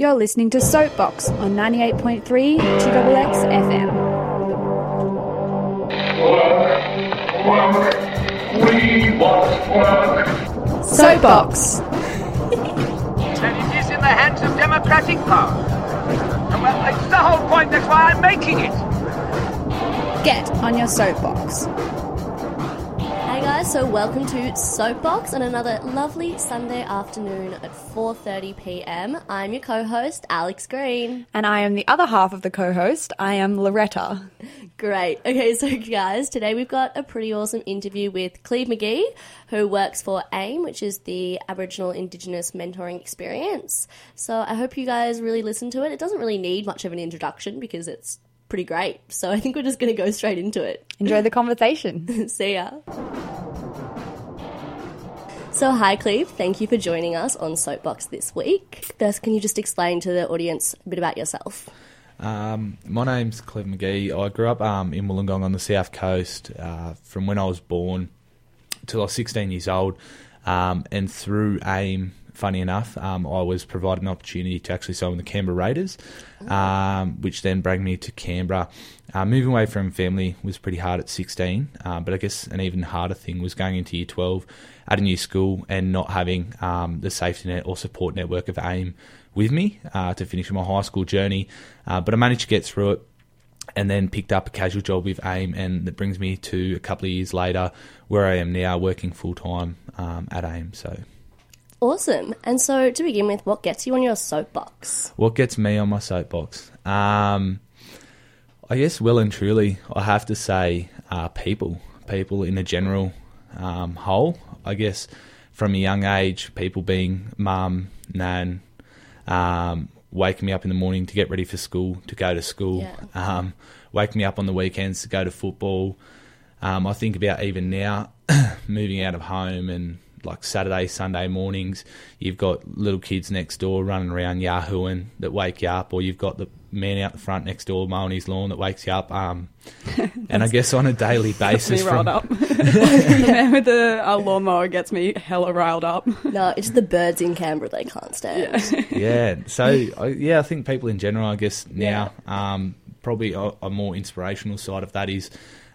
You're listening to Soapbox on 98.3 2XX FM. Work, we want work. Soapbox. and it is in the hands of democratic power. Well, it's the whole point, that's why I'm making it. Get on your soapbox. Guys, so welcome to Soapbox on another lovely Sunday afternoon at 4:30 p.m. I'm your co-host Alex Green. And I am the other half of the co host. I am Loretta. Great. Okay, so guys, today we've got a pretty awesome interview with Cleve McGee, who works for AIM, which is the Aboriginal Indigenous Mentoring Experience. So I hope you guys really listen to it. It doesn't really need much of an introduction because it's pretty great. So I think we're just going to go straight into it. Enjoy the conversation. See ya. So, hi, Cleve. Thank you for joining us on Soapbox this week. First, can you just explain to the audience a bit about yourself? Um, my name's Cleve McGee. I grew up um, in Wollongong on the south coast uh, from when I was born till I was 16 years old. Um, and through AIM, funny enough, um, I was provided an opportunity to actually sign with the Canberra Raiders, um, which then brought me to Canberra. Uh, moving away from family was pretty hard at 16, uh, but I guess an even harder thing was going into year 12 at a new school and not having um, the safety net or support network of AIM with me uh, to finish my high school journey. Uh, but I managed to get through it and then picked up a casual job with AIM, and that brings me to a couple of years later where I am now working full time um, at AIM. So, Awesome. And so, to begin with, what gets you on your soapbox? what gets me on my soapbox? Um, I guess, well and truly, I have to say, uh, people, people in a general um, whole. I guess from a young age, people being mum, nan, um, waking me up in the morning to get ready for school, to go to school, Yeah. um, wake me up on the weekends to go to football. Um, I think about even now moving out of home and like Saturday, Sunday mornings, you've got little kids next door running around yahooing that wake you up, or you've got the man out the front next door mowing his lawn that wakes you up. Um, and I guess on a daily basis, me riled from, up. the man with the uh, lawnmower gets me hella riled up. No, it's the birds in Canberra they can't stand. yeah. So I, yeah, I think people in general, I guess now, um, probably a, a more inspirational side of that is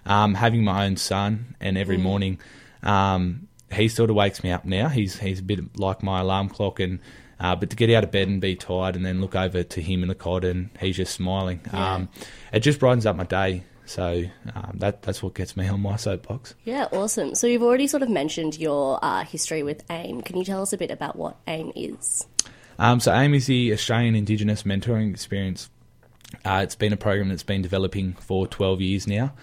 um, having my own son, and every morning, um, he sort of wakes me up now. He's he's a bit like my alarm clock, and uh, but to get out of bed and be tired, and then look over to him in the cot, and he's just smiling. Um, it just brightens up my day. So um, that that's what gets me on my soapbox. Yeah, awesome. So, you've already sort of mentioned your uh, history with AIM. Can you tell us a bit about what AIM is? Um, so AIM is the Australian Indigenous Mentoring Experience. Uh, it's been a program that's been developing for 12 years now.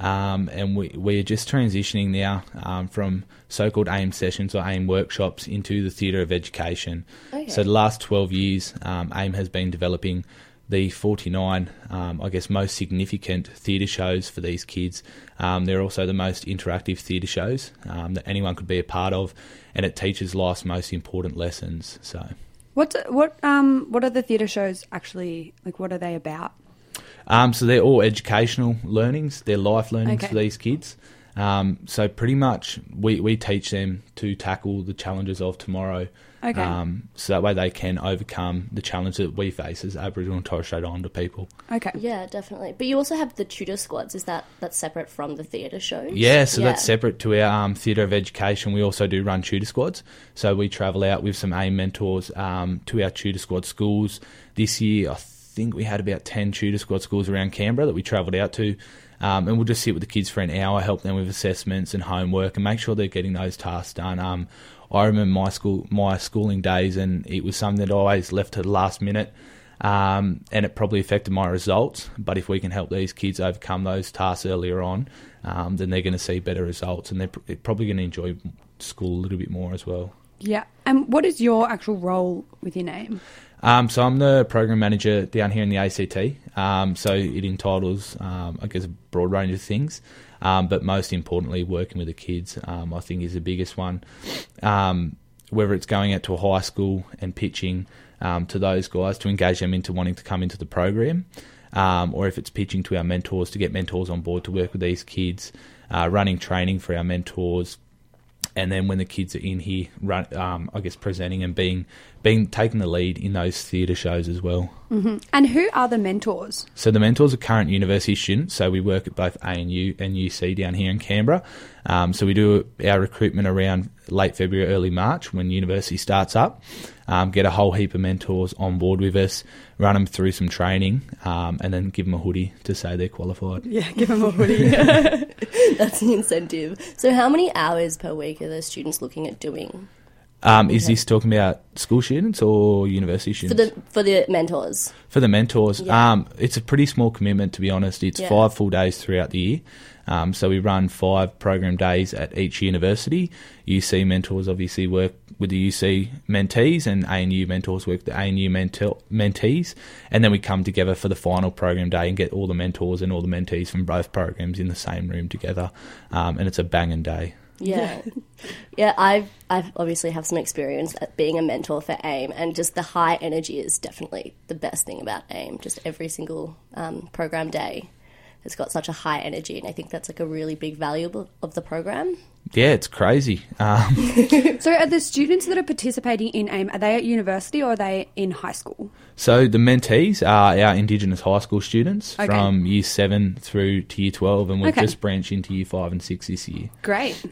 Um, and we, we're just transitioning now um, from so-called AIM sessions or AIM workshops into the theatre of education. Okay. So the last 12 years, um, AIM has been developing the 49, um, I guess, most significant theatre shows for these kids. Um, they're also the most interactive theatre shows um, that anyone could be a part of, and it teaches life's most important lessons. So. What what um what are the theatre shows actually like? What are they about? Um, so they're all educational learnings. They're life learnings Okay. for these kids. Um, so pretty much we, we teach them to tackle the challenges of tomorrow. Okay. Um, so that way they can overcome the challenge that we face as Aboriginal and Torres Strait Islander people. Okay. Yeah, definitely. But you also have the tutor squads. Is that that's separate from the theatre shows? Yeah, so that's separate to our um, theatre of education. We also do run tutor squads. So we travel out with some AIM mentors um, to our tutor squad schools. This year, I think we had about 10 tutor squad schools around Canberra that we travelled out to. Um, and we'll just sit with the kids for an hour, help them with assessments and homework, and make sure they're getting those tasks done. Um, I remember my school, my schooling days, and it was something that I always left to the last minute um, and it probably affected my results. But if we can help these kids overcome those tasks earlier on, um, then they're going to see better results, and they're pr- they're probably going to enjoy school a little bit more as well. Yeah. And what is your actual role within AIM? Um, so I'm the program manager down here in the ACT. Um, so it entitles, um, I guess, a broad range of things, um, but most importantly, working with the kids, um, I think, is the biggest one. Um, whether it's going out to a high school and pitching to those guys to engage them into wanting to come into the program, or if it's pitching to our mentors to get mentors on board to work with these kids, uh, running training for our mentors, and then when the kids are in here, run, um, I guess presenting and being been taking the lead in those theatre shows as well. And who are the mentors? So the mentors are current university students. So we work at both ANU and UC down here in Canberra. Um, so we do our recruitment around late February, early March when university starts up. Um, get a whole heap of mentors on board with us, run them through some training, um, and then give them a hoodie to say they're qualified. Yeah, give them a hoodie. That's the incentive. So, how many hours per week are the students looking at doing Um, is this talking about school students or university students? for the for the mentors? For the mentors, Yeah. um, it's a pretty small commitment to be honest. It's Yeah. five full days throughout the year. Um, so we run five program days at each university. UC mentors obviously work with the UC mentees, and ANU mentors work with the ANU mentor- mentees. And then we come together for the final program day and get all the mentors and all the mentees from both programs in the same room together. Um, and it's a banging day. Yeah, yeah. I've I've obviously have some experience at being a mentor for AIM, and just the high energy is definitely the best thing about AIM. Just every single um, program day has got such a high energy, and I think that's like a really big value of- of the program. Yeah, it's crazy. Um, so, are the students that are participating in AIM, are they at university or are they in high school? So the mentees are our Indigenous high school students Okay. from year seven through to year twelve, and we've Okay. just branched into year five and six this year. Great.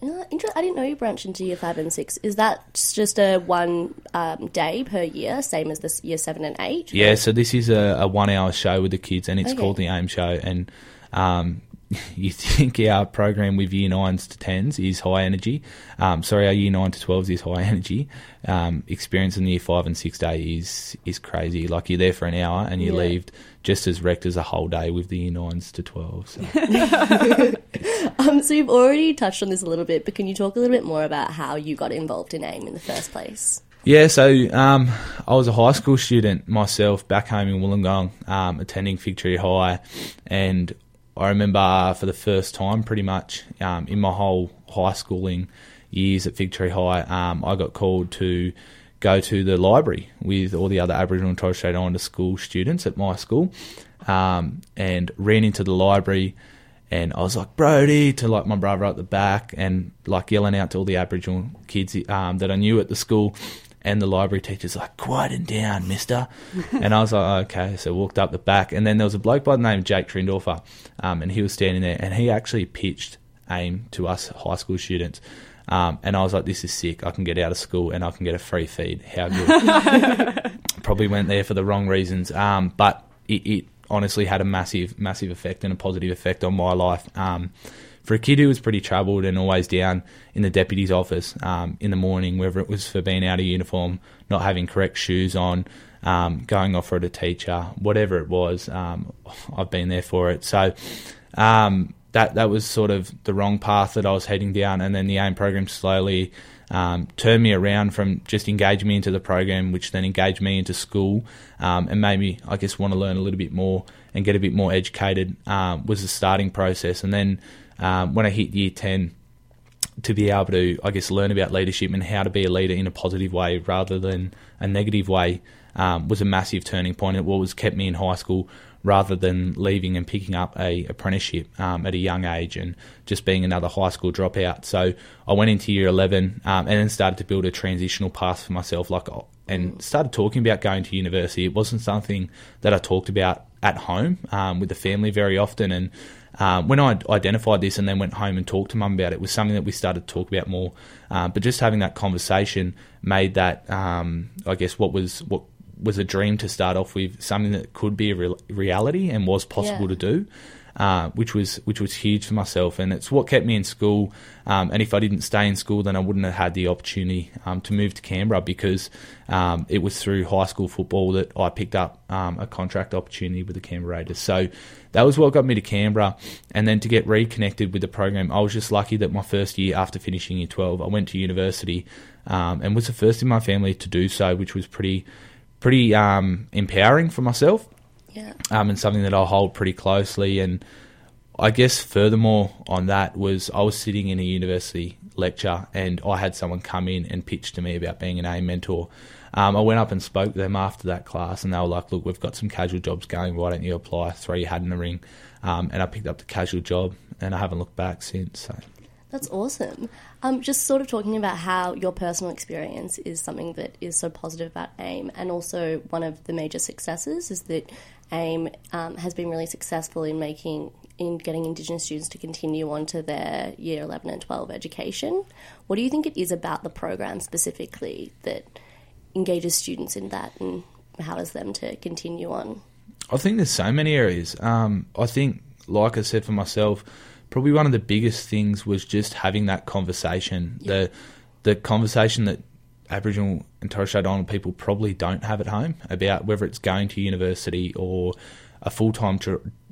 Uh, inter- I didn't know you branched into year five and six. Is that just a one um, day per year, same as this year seven and eight? Yeah, so this is a, a one-hour show with the kids, and it's Okay. called the AIM Show. And um, you think our program with year nines to tens is high energy? Um, sorry, our year nine to twelves is high energy. Um, experience in the year five and six day is is crazy. Like you're there for an hour and you Yeah. leave just as wrecked as a whole day with the year nines to twelve. So. Um, so you've already touched on this a little bit, but can you talk a little bit more about how you got involved in AIM in the first place? Yeah, so um, I was a high school student myself back home in Wollongong, um, attending Victory High, and I remember for the first time, pretty much um, in my whole high schooling years at Victory High, um, I got called to go to the library with all the other Aboriginal and Torres Strait Islander school students at my school, um, and ran into the library. And I was like, Brody, to like my brother at the back, and like yelling out to all the Aboriginal kids um, that I knew at the school. And the library teacher's like, quieten down, mister. and I was like, okay. So I walked up the back. And then there was a bloke by the name of Jake Trindorfer. Um, and he was standing there. And he actually pitched AIM to us high school students. Um, and I was like, this is sick. I can get out of school and I can get a free feed. How good. Probably went there for the wrong reasons. Um, but it, it honestly had a massive, massive effect and a positive effect on my life. Um, for a kid who was pretty troubled and always down in the deputy's office um, in the morning, whether it was for being out of uniform, not having correct shoes on, um, going off at a teacher, whatever it was, um, I've been there for it. So um, that that was sort of the wrong path that I was heading down, and then the AIM program slowly um, turned me around from just engaging me into the program, which then engaged me into school um, and made me, I guess, want to learn a little bit more and get a bit more educated. Was the starting process, and then um, when I hit year ten, to be able to, I guess, learn about leadership and how to be a leader in a positive way rather than a negative way um, was a massive turning point. It was kept me in high school rather than leaving and picking up a apprenticeship um, at a young age and just being another high school dropout. So I went into year 11 um, and then started to build a transitional path for myself, like and started talking about going to university. It wasn't something that I talked about at home um, with the family very often, and um, when I identified this and then went home and talked to mum about it, was something that we started to talk about more. Um, but just having that conversation made that, um, I guess, what was what was a dream to start off with, something that could be a re- reality and was possible Yeah. to do. Uh, which was which was huge for myself, and it's what kept me in school. Um, and if I didn't stay in school, then I wouldn't have had the opportunity um, to move to Canberra because um, it was through high school football that I picked up um, a contract opportunity with the Canberra Raiders. So that was what got me to Canberra, and then to get reconnected with the program. I was just lucky that my first year after finishing year twelve, I went to university um, and was the first in my family to do so, which was pretty pretty um, empowering for myself Yeah. um, and something that I hold pretty closely. And I guess furthermore on that was I was sitting in a university lecture and I had someone come in and pitch to me about being an A mentor. Um, I went up and spoke to them after that class, and they were like, "Look, we've got some casual jobs going. Why don't you apply? Throw your hat in the ring." Um, and I picked up the casual job, and I haven't looked back since. So. That's awesome. Um, just sort of talking about how your personal experience is something that is so positive about AIM, and also one of the major successes is that AIM um, has been really successful in making in getting Indigenous students to continue on to their year eleven and twelve education. What do you think it is about the program specifically that engages students in that and empowers them to continue on? I think there's so many areas. Um, I think, like I said for myself, probably one of the biggest things was just having that conversation. The the conversation that Aboriginal and Torres Strait Islander people probably don't have at home about whether it's going to university or a full time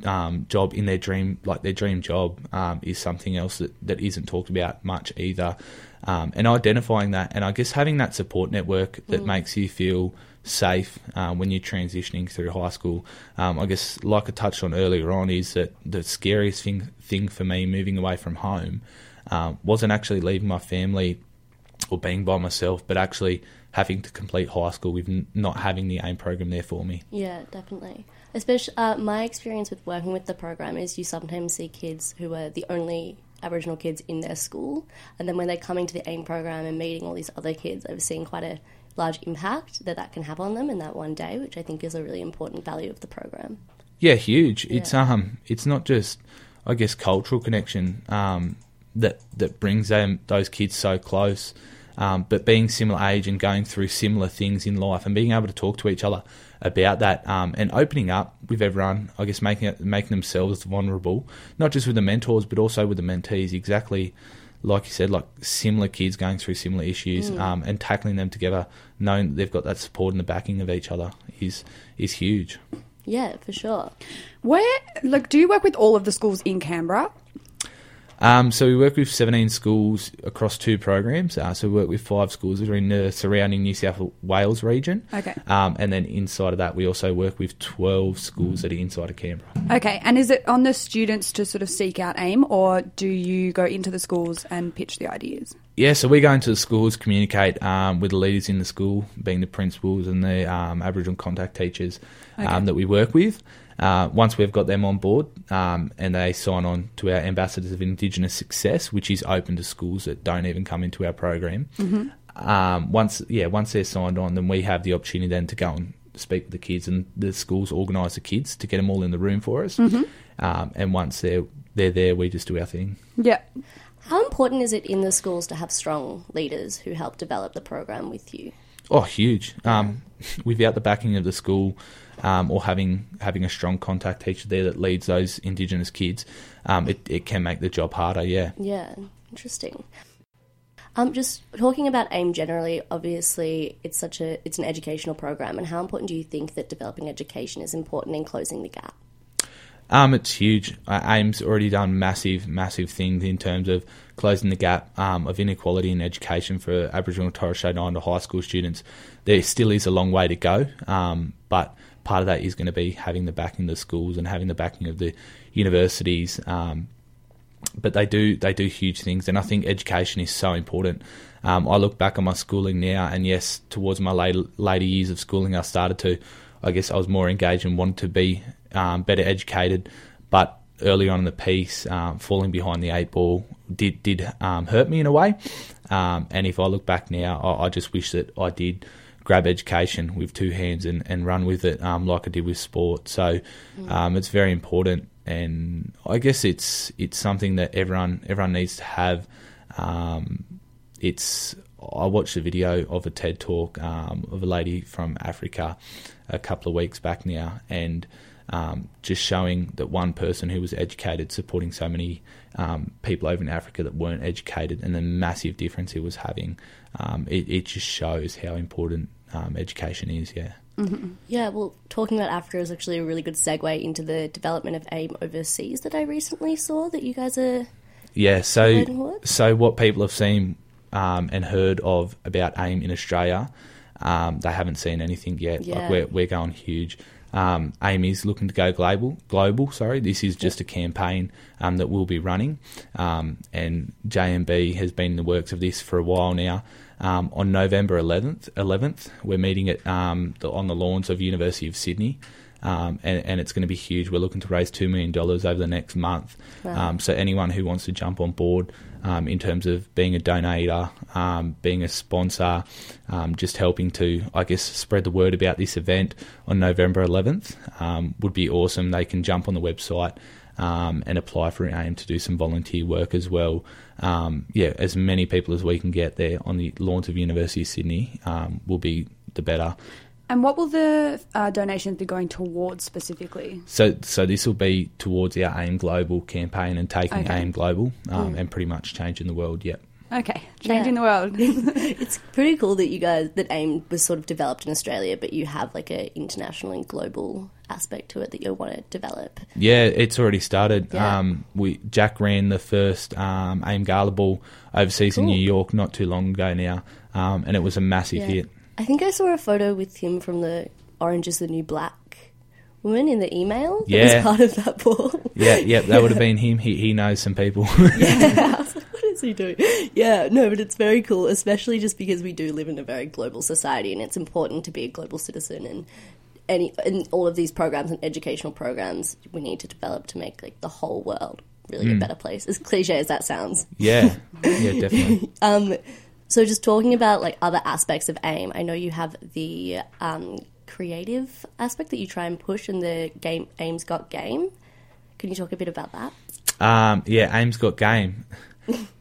um, job in their dream, like their dream job, um, is something else that, that isn't talked about much either. Um, and identifying that, and I guess having that support network that makes you feel safe uh, when you're transitioning through high school. Um, I guess, like I touched on earlier on, is that the scariest thing thing for me moving away from home um, wasn't actually leaving my family or being by myself, but actually having to complete high school with n- not having the AIM program there for me. Yeah, definitely. Especially uh, my experience with working with the program is you sometimes see kids who are the only Aboriginal kids in their school, and then when they're coming to the AIM program and meeting all these other kids, I've seen quite a large impact that that can have on them in that one day, which I think is a really important value of the program. Yeah, huge. It's um, it's not just, I guess, cultural connection um, that that brings them those kids so close, um, but being similar age and going through similar things in life and being able to talk to each other about that um, and opening up with everyone. I guess making it making themselves vulnerable, not just with the mentors but also with the mentees. Exactly like you said, like similar kids going through similar issues um, and tackling them together, knowing that they've got that support and the backing of each other is is huge. Yeah, for sure. Where, like, do you work with all of the schools in Canberra? Um, so we work with 17 schools across two programs. Uh, so we work with five schools that are in the surrounding New South Wales region. Okay. Um, and then inside of that, we also work with 12 schools that are inside of Canberra. Okay, and is it on the students to sort of seek out AIM, or do you go into the schools and pitch the ideas? Yeah, so we go into the schools, communicate um, with the leaders in the school, being the principals and the um, Aboriginal contact teachers um, that we work with. Uh, once we've got them on board um, and they sign on to our Ambassadors of Indigenous Success, which is open to schools that don't even come into our program. Um, once, yeah, once they're signed on, then we have the opportunity then to go and speak with the kids, and the schools organise the kids to get them all in the room for us. Um, and once they're they're there, we just do our thing. Yeah. How important is it in the schools to have strong leaders who help develop the program with you? Oh, huge! Um, without the backing of the school, um, or having having a strong contact teacher there that leads those Indigenous kids, um, it it can make the job harder. Yeah. Yeah, interesting. Um, just talking about AIM generally, obviously it's such a it's an educational program, and how important do you think that developing education is important in closing the gap? Um, it's huge. AIM's already done massive, massive things in terms of closing the gap um, of inequality in education for Aboriginal and Torres Strait Islander high school students. There still is a long way to go, um, but part of that is going to be having the backing of the schools and having the backing of the universities. Um, but they do they do huge things, and I think education is so important. Um, I look back on my schooling now, and yes, towards my later later years of schooling, I started to, I guess, I was more engaged and wanted to be um, better educated. But early on in the piece, um, falling behind the eight ball did did um, hurt me in a way. Um, and if I look back now, I, I just wish that I did grab education with two hands and, and run with it um, like I did with sport. So um, it's very important, and I guess it's it's something that everyone everyone needs to have. Um, it's I watched a video of a TED talk um, of a lady from Africa a couple of weeks back now, and um, just showing that one person who was educated supporting so many um, people over in Africa that weren't educated, and the massive difference it was having. Um, it, it just shows how important um, education is. Yeah. Yeah, well, talking about Africa is actually a really good segue into the development of AIM overseas that I recently saw that you guys are. Yeah, so what? so what people have seen um, and heard of about AIM in Australia, um, they haven't seen anything yet. Yeah. Like we're we're going huge. Um, AIM is looking to go global. Global, sorry. This is just a campaign um, that we'll be running, um, and JMB has been in the works of this for a while now. Um, on November 11th, 11th, we're meeting at um, the, on the lawns of University of Sydney. Um, and, and it's going to be huge. We're looking to raise $2 million over the next month. Wow. Um, so, anyone who wants to jump on board um, in terms of being a donator, um, being a sponsor, um, just helping to, I guess, spread the word about this event on November 11th um, would be awesome. They can jump on the website um, and apply for AIM to do some volunteer work as well. Um, yeah, as many people as we can get there on the lawns of University of Sydney um, will be the better. And what will the uh, donations be going towards specifically? So, so this will be towards our AIM Global campaign and taking Okay. AIM Global um, and pretty much changing the world. Yep. Okay, changing Yeah. the world. it's pretty cool that you guys that AIM was sort of developed in Australia, but you have like a international and global aspect to it that you want to develop. Yeah, it's already started. Yeah. Um, we Jack ran the first um, AIM Gala Ball overseas in New York not too long ago now, um, and it was a massive Yeah. hit. I think I saw a photo with him from the Orange is the New Black woman in the email. That Yeah. was part of that ball. Yeah, yeah, that would have been him. He he knows some people. what he doing? Yeah, no, but it's very cool, especially just because we do live in a very global society, and it's important to be a global citizen. And any and all of these programs and educational programs we need to develop to make like the whole world really a better place. As cliche as that sounds. yeah, yeah, definitely. Um, so just talking about like other aspects of AIM, I know you have the um, creative aspect that you try and push in the game AIM's Got Game. Can you talk a bit about that? Um, yeah, Aim's got game.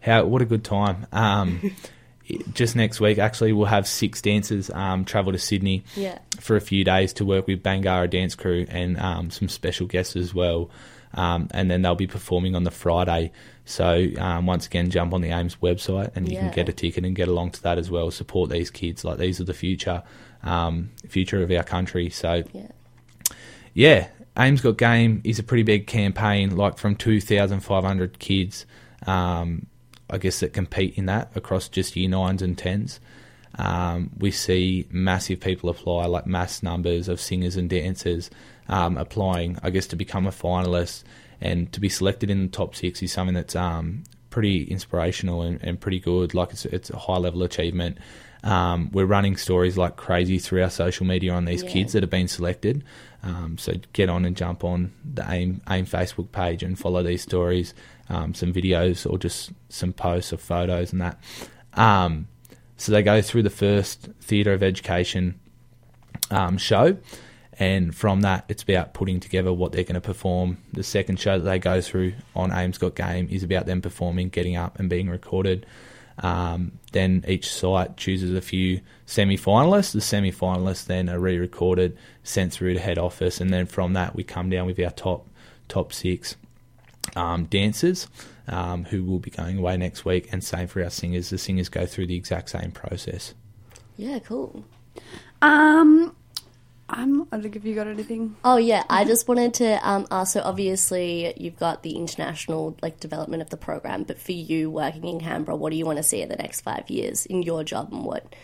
How what a good time. Um, just next week, actually, we'll have six dancers um, travel to Sydney Yeah. for a few days to work with Bangarra Dance Crew and um, some special guests as well. Um, and then they'll be performing on the Friday. So um, once again, jump on the AIM's website and you Yeah. can get a ticket and get along to that as well. Support these kids. Like these are the future, um, future of our country. So Yeah. yeah, AIM's Got Game is a pretty big campaign, like from 2,500 kids, um, I guess, that compete in that across just year nines and tens. Um, we see massive people apply, like mass numbers of singers and dancers um, applying, I guess, to become a finalist and to be selected in the top six is something that's um, pretty inspirational and, and pretty good. Like it's, it's a high level achievement. Um, we're running stories like crazy through our social media on these Yeah. kids that have been selected. Um, so get on and jump on the AIM, AIM Facebook page and follow these stories, um, some videos or just some posts or photos and that. Um, so they go through the first theatre of education um, show, and from that, it's about putting together what they're going to perform. The second show that they go through on AIM's Got Game is about them performing, getting up, and being recorded. Um, then each site chooses a few semi finalists. The semi finalists then are re recorded, sent through to head office, and then from that, we come down with our top top six um, dancers um, who will be going away next week, and same for our singers. The singers go through the exact same process. Yeah, cool. Um, I'm. I don't if you got anything. Oh yeah, I just wanted to um, ask. So obviously, you've got the international like development of the program, but for you working in Canberra, what do you want to see in the next five years in your job, and what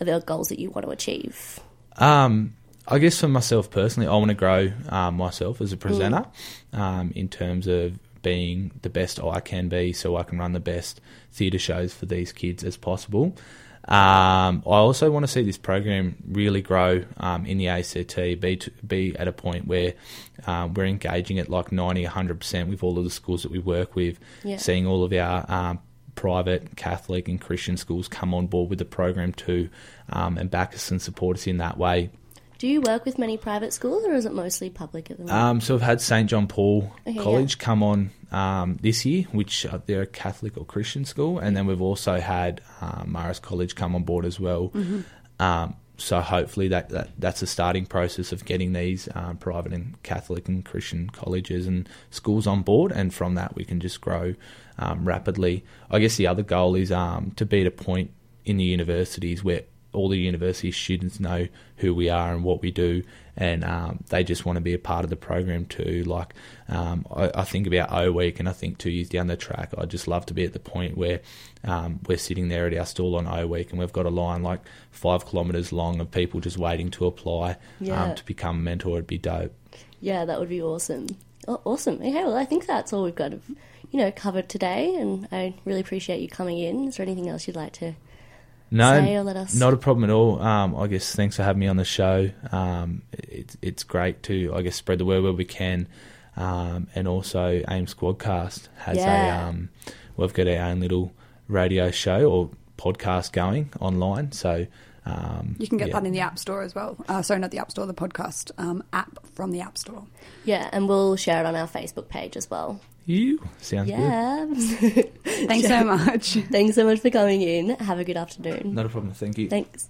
are the goals that you want to achieve? Um, I guess for myself personally, I want to grow um, myself as a presenter um, in terms of being the best I can be so I can run the best theatre shows for these kids as possible. Um, I also want to see this program really grow um, in the ACT, be, to, be at a point where um, we're engaging at like 90, 100% with all of the schools that we work with, Yeah. seeing all of our um, private Catholic and Christian schools come on board with the program too um, and back us and support us in that way. Do you work with many private schools, or is it mostly public at the moment? Um, so I've had St John Paul Okay, College come on um, this year, which uh, they're a Catholic or Christian school, and then we've also had um, Morris College come on board as well. Mm-hmm. Um, so hopefully that, that that's a starting process of getting these um, private and Catholic and Christian colleges and schools on board, and from that we can just grow um, rapidly. I guess the other goal is um, to be at a point in the universities where all the university students know who we are and what we do, and um, they just want to be a part of the program too. Like um, I, I think about O Week, and I think two years down the track, I'd just love to be at the point where um, we're sitting there at our stall on O Week, and we've got a line like five kilometres long of people just waiting to apply Yeah. um, to become a mentor. It'd be dope. yeah, that would be awesome. Oh, awesome. Okay, well, I think that's all we've got, you know, covered today, and I really appreciate you coming in. Is there anything else you'd like to No, say or let us? not a problem at all. Um, I guess thanks for having me on the show. Um, it's it's great to I guess spread the word where we can, um, and also AIM Squadcast has Yeah. a um, we've got our own little radio show or podcast going online. So um, You can get yeah. that in the App Store as well. Uh, sorry, not the App Store, the podcast um, app from the App Store. Yeah, and we'll share it on our Facebook page as well. You sounds good. Yeah. Thanks so much. Thanks so much for coming in. Have a good afternoon. Not a problem. Thank you. Thanks.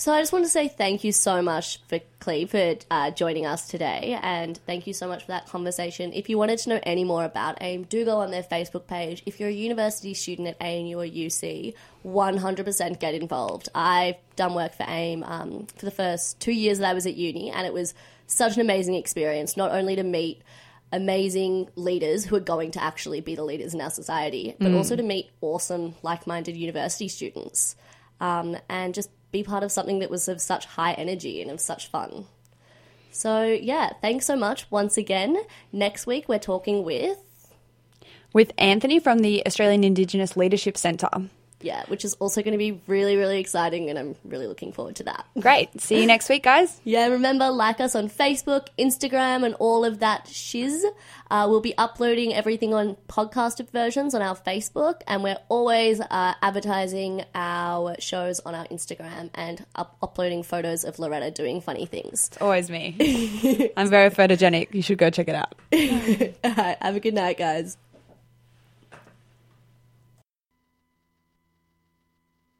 So I just want to say thank you so much for Cleve for uh, joining us today, and thank you so much for that conversation. If you wanted to know any more about AIM, do go on their Facebook page. If you're a university student at ANU or UC, 100% get involved. I've done work for AIM um, for the first two years that I was at uni, and it was such an amazing experience. Not only to meet amazing leaders who are going to actually be the leaders in our society, but also to meet awesome, like minded university students um, and just be part of something that was of such high energy and of such fun. So, yeah, thanks so much once again. Next week, we're talking with, With Anthony from the Australian Indigenous Leadership Centre. Yeah, which is also going to be really, really exciting, and I'm really looking forward to that. Great. See you next week, guys. Yeah, remember, like us on Facebook, Instagram, and all of that shiz. Uh, we'll be uploading everything on podcasted versions on our Facebook, and we're always uh, advertising our shows on our Instagram and up- uploading photos of Loretta doing funny things. Always me. I'm very photogenic. You should go check it out. All right, have a good night, guys.